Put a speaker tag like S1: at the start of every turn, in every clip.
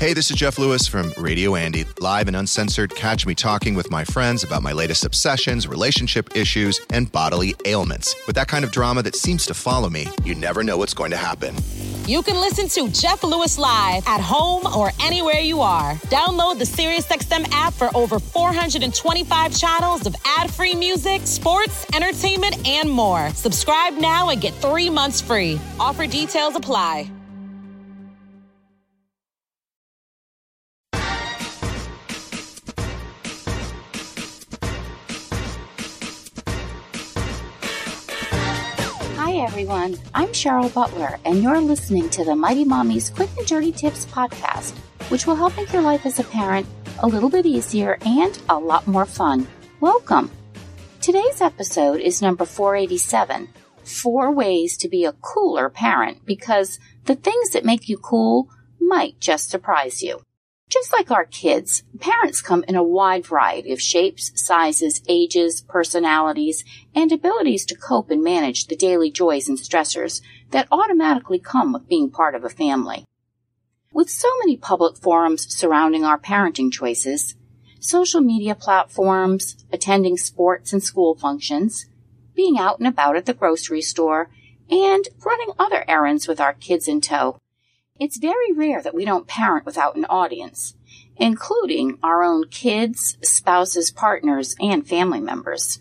S1: Hey, this is Jeff Lewis from Radio Andy, live and uncensored. Catch me talking with my friends about my latest obsessions, relationship issues, and bodily ailments. With that kind of drama that seems to follow me, you never know what's going to happen.
S2: You can listen to Jeff Lewis live at home or anywhere you are. Download the SiriusXM app for over 425 channels of ad-free music, sports, entertainment, and more. Subscribe now and get three months free. Offer details apply.
S3: Everyone. I'm Cheryl Butler, and you're listening to the Mighty Mommy's Quick and Dirty Tips podcast, which will help make your life as a parent a little bit easier and a lot more fun. Welcome. Today's episode is number 487 Four Ways to Be a Cooler Parent because the things that make you cool might just surprise you. Just like our kids, parents come in a wide variety of shapes, sizes, ages, personalities, and abilities to cope and manage the daily joys and stressors that automatically come with being part of a family. With so many public forums surrounding our parenting choices, social media platforms, attending sports and school functions, being out and about at the grocery store, and running other errands with our kids in tow, it's very rare that we don't parent without an audience, including our own kids, spouses, partners, and family members.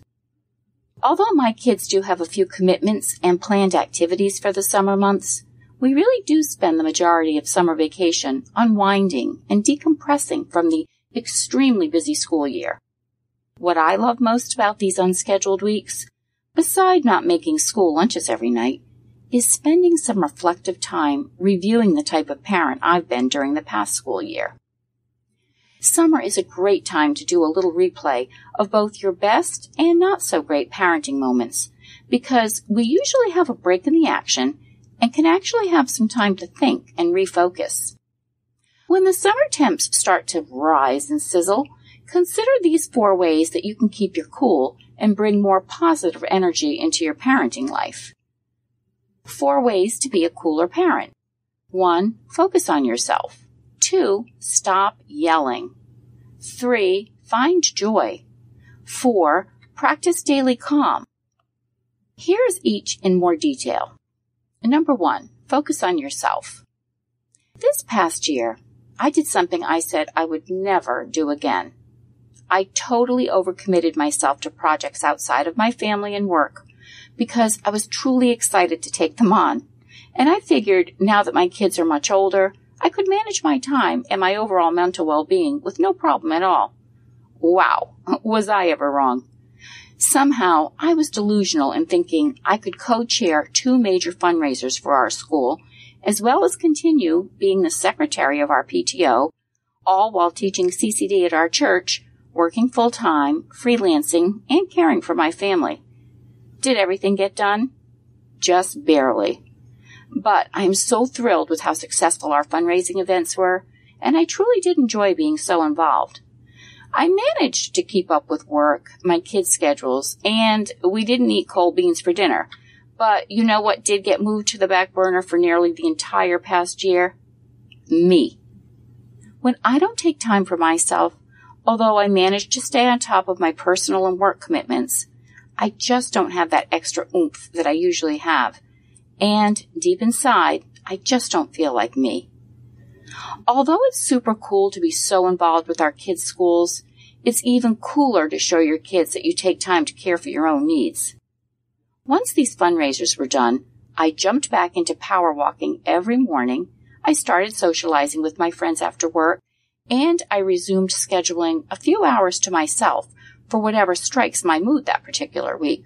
S3: Although my kids do have a few commitments and planned activities for the summer months, we really do spend the majority of summer vacation unwinding and decompressing from the extremely busy school year. What I love most about these unscheduled weeks, beside not making school lunches every night, is spending some reflective time reviewing the type of parent I've been during the past school year. Summer is a great time to do a little replay of both your best and not so great parenting moments because we usually have a break in the action and can actually have some time to think and refocus. When the summer temps start to rise and sizzle, consider these four ways that you can keep your cool and bring more positive energy into your parenting life. Four ways to be a cooler parent. One, focus on yourself. Two, stop yelling. Three, find joy. Four, practice daily calm. Here's each in more detail. Number one, focus on yourself. This past year, I did something I said I would never do again. I totally overcommitted myself to projects outside of my family and work because I was truly excited to take them on. And I figured now that my kids are much older, I could manage my time and my overall mental well-being with no problem at all. Wow, was I ever wrong. Somehow I was delusional in thinking I could co-chair two major fundraisers for our school, as well as continue being the secretary of our PTO, all while teaching CCD at our church, working full time, freelancing, and caring for my family. Did everything get done? Just barely. But I am so thrilled with how successful our fundraising events were, and I truly did enjoy being so involved. I managed to keep up with work, my kids' schedules, and we didn't eat cold beans for dinner. But you know what did get moved to the back burner for nearly the entire past year? Me. When I don't take time for myself, although I manage to stay on top of my personal and work commitments, I just don't have that extra oomph that I usually have. And deep inside, I just don't feel like me. Although it's super cool to be so involved with our kids' schools, it's even cooler to show your kids that you take time to care for your own needs. Once these fundraisers were done, I jumped back into power walking every morning. I started socializing with my friends after work, and I resumed scheduling a few hours to myself for whatever strikes my mood that particular week.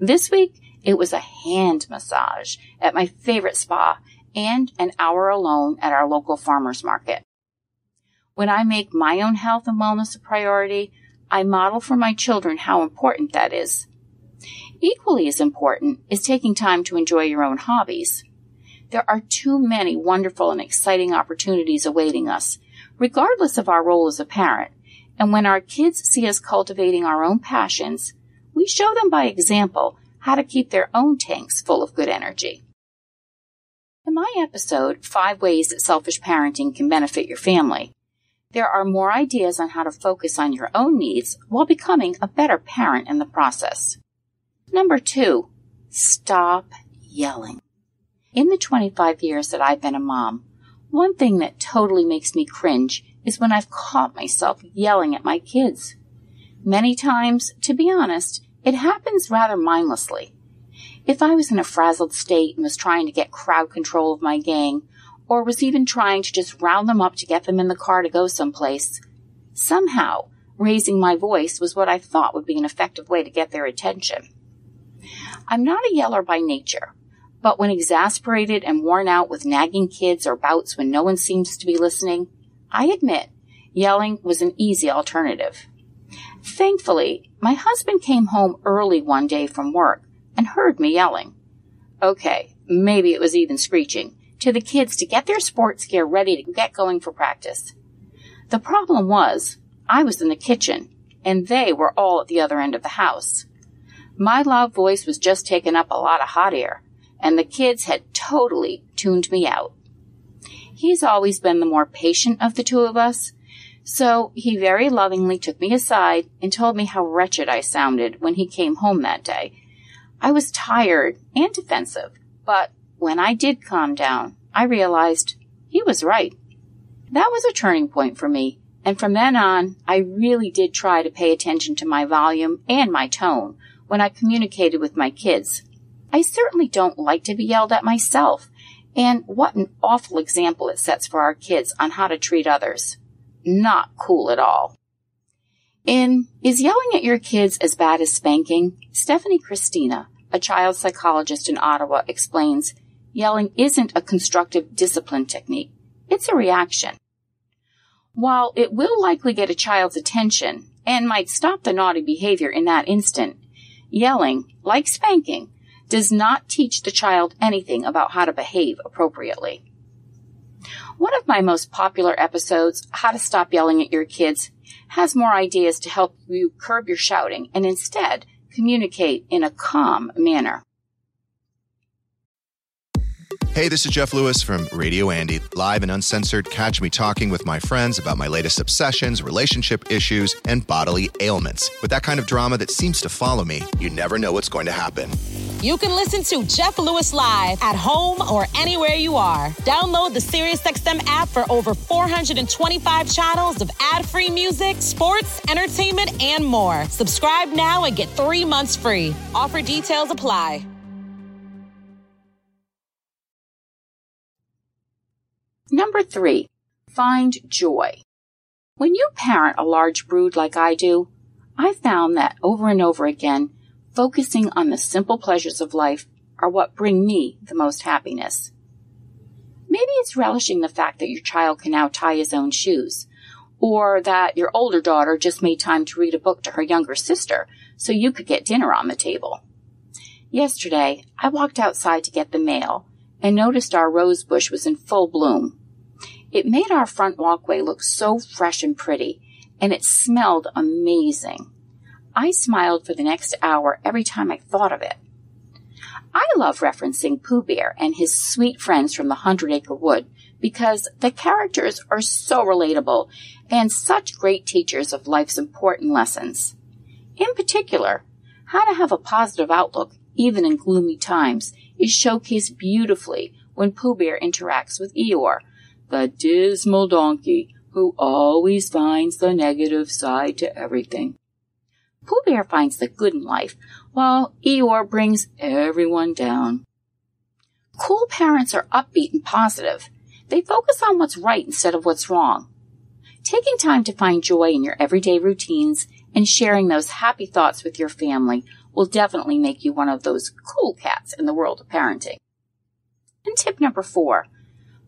S3: This week, it was a hand massage at my favorite spa and an hour alone at our local farmer's market. When I make my own health and wellness a priority, I model for my children how important that is. Equally as important is taking time to enjoy your own hobbies. There are too many wonderful and exciting opportunities awaiting us, regardless of our role as a parent, and when our kids see us cultivating our own passions, we show them by example how to keep their own tanks full of good energy. In my episode, Five Ways That Selfish Parenting Can Benefit Your Family, there are more ideas on how to focus on your own needs while becoming a better parent in the process. Number two, stop yelling. In the 25 years that I've been a mom, one thing that totally makes me cringe is when I've caught myself yelling at my kids. Many times, to be honest, it happens rather mindlessly. If I was in a frazzled state and was trying to get crowd control of my gang, or was even trying to just round them up to get them in the car to go someplace, somehow raising my voice was what I thought would be an effective way to get their attention. I'm not a yeller by nature, but when exasperated and worn out with nagging kids or bouts when no one seems to be listening, I admit yelling was an easy alternative. Thankfully, my husband came home early one day from work and heard me yelling. Okay, maybe it was even screeching to the kids to get their sports gear ready to get going for practice. The problem was, I was in the kitchen and they were all at the other end of the house. My loud voice was just taking up a lot of hot air, and the kids had totally tuned me out. He's always been the more patient of the two of us, so he very lovingly took me aside and told me how wretched I sounded when he came home that day. I was tired and defensive, but when I did calm down, I realized he was right. That was a turning point for me, and from then on, I really did try to pay attention to my volume and my tone when I communicated with my kids. I certainly don't like to be yelled at myself. And what an awful example it sets for our kids on how to treat others. Not cool at all. In Is Yelling at Your Kids as Bad as Spanking? Stephanie Christina, a child psychologist in Ottawa, explains yelling isn't a constructive discipline technique. It's a reaction. While it will likely get a child's attention and might stop the naughty behavior in that instant, yelling, like spanking, does not teach the child anything about how to behave appropriately. One of my most popular episodes, How to Stop Yelling at Your Kids, has more ideas to help you curb your shouting and instead communicate in a calm manner.
S1: Hey, this is Jeff Lewis from Radio Andy, live and uncensored. Catch me talking with my friends about my latest obsessions, relationship issues, and bodily ailments. With that kind of drama that seems to follow me, you never know what's going to happen.
S2: You can listen to Jeff Lewis live at home or anywhere you are. Download the SiriusXM app for over 425 channels of ad-free music, sports, entertainment, and more. Subscribe now and get three months free. Offer details apply.
S3: Number three, find joy. When you parent a large brood like I do, I found that over and over again, focusing on the simple pleasures of life are what bring me the most happiness. Maybe it's relishing the fact that your child can now tie his own shoes, or that your older daughter just made time to read a book to her younger sister so you could get dinner on the table. Yesterday, I walked outside to get the mail and noticed our rose bush was in full bloom. It made our front walkway look so fresh and pretty, and it smelled amazing. I smiled for the next hour every time I thought of it. I love referencing Pooh Bear and his sweet friends from the Hundred Acre Wood because the characters are so relatable and such great teachers of life's important lessons. In particular, how to have a positive outlook even in gloomy times is showcased beautifully when Pooh Bear interacts with Eeyore, the dismal donkey who always finds the negative side to everything. Pooh Bear finds the good in life, while Eeyore brings everyone down. Cool parents are upbeat and positive. They focus on what's right instead of what's wrong. Taking time to find joy in your everyday routines and sharing those happy thoughts with your family will definitely make you one of those cool cats in the world of parenting. And tip number four,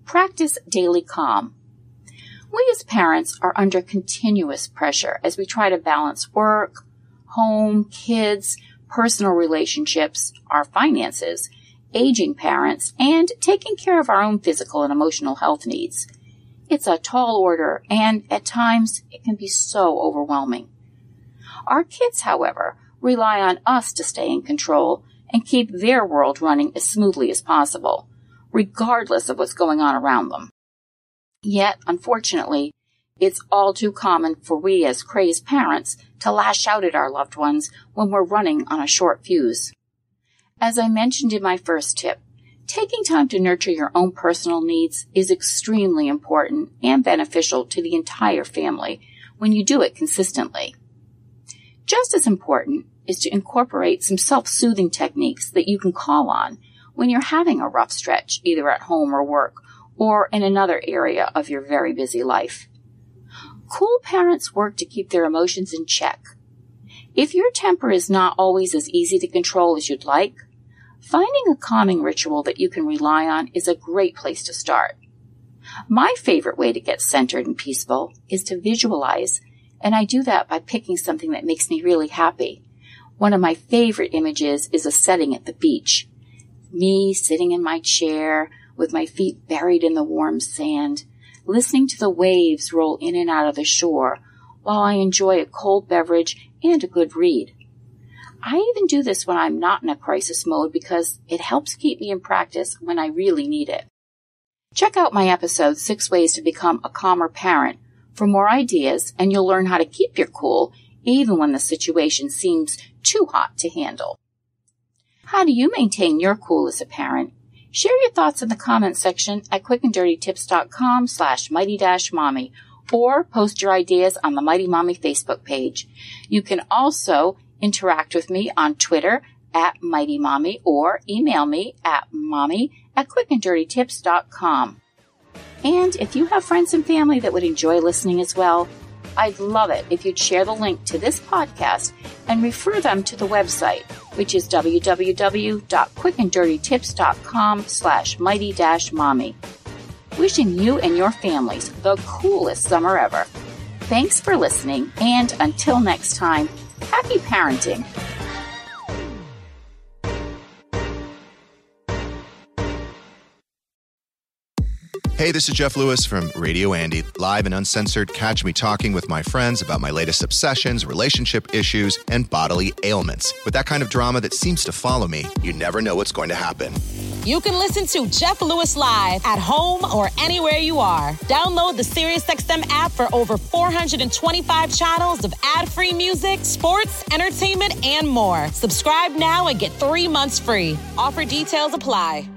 S3: practice daily calm. We as parents are under continuous pressure as we try to balance work, home, kids, personal relationships, our finances, aging parents, and taking care of our own physical and emotional health needs. It's a tall order, and at times it can be so overwhelming. Our kids, however, rely on us to stay in control and keep their world running as smoothly as possible, regardless of what's going on around them. Yet, unfortunately, it's all too common for we as crazed parents to lash out at our loved ones when we're running on a short fuse. As I mentioned in my first tip, taking time to nurture your own personal needs is extremely important and beneficial to the entire family when you do it consistently. Just as important is to incorporate some self-soothing techniques that you can call on when you're having a rough stretch, either at home or work, or in another area of your very busy life. Cool parents work to keep their emotions in check. If your temper is not always as easy to control as you'd like, finding a calming ritual that you can rely on is a great place to start. My favorite way to get centered and peaceful is to visualize, and I do that by picking something that makes me really happy. One of my favorite images is a setting at the beach. Me sitting in my chair with my feet buried in the warm sand, listening to the waves roll in and out of the shore while I enjoy a cold beverage and a good read. I even do this when I'm not in a crisis mode because it helps keep me in practice when I really need it. Check out my episode, Six Ways to Become a Calmer Parent, for more ideas and you'll learn how to keep your cool even when the situation seems too hot to handle. How do you maintain your cool as a parent? Share your thoughts in the comments section at quickanddirtytips.com slash mighty dash mommy or post your ideas on the Mighty Mommy Facebook page. You can also interact with me on Twitter at Mighty Mommy or email me at mommy at quickanddirtytips.com. And if you have friends and family that would enjoy listening as well, I'd love it if you'd share the link to this podcast and refer them to the website, which is www.quickanddirtytips.com slash mighty dash mommy. Wishing you and your families the coolest summer ever. Thanks for listening, and until next time, happy parenting.
S1: Hey, this is Jeff Lewis from Radio Andy, live and uncensored. Catch me talking with my friends about my latest obsessions, relationship issues, and bodily ailments. With that kind of drama that seems to follow me, you never know what's going to happen.
S2: You can listen to Jeff Lewis live at home or anywhere you are. Download the SiriusXM app for over 425 channels of ad-free music, sports, entertainment, and more. Subscribe now and get three months free. Offer details apply.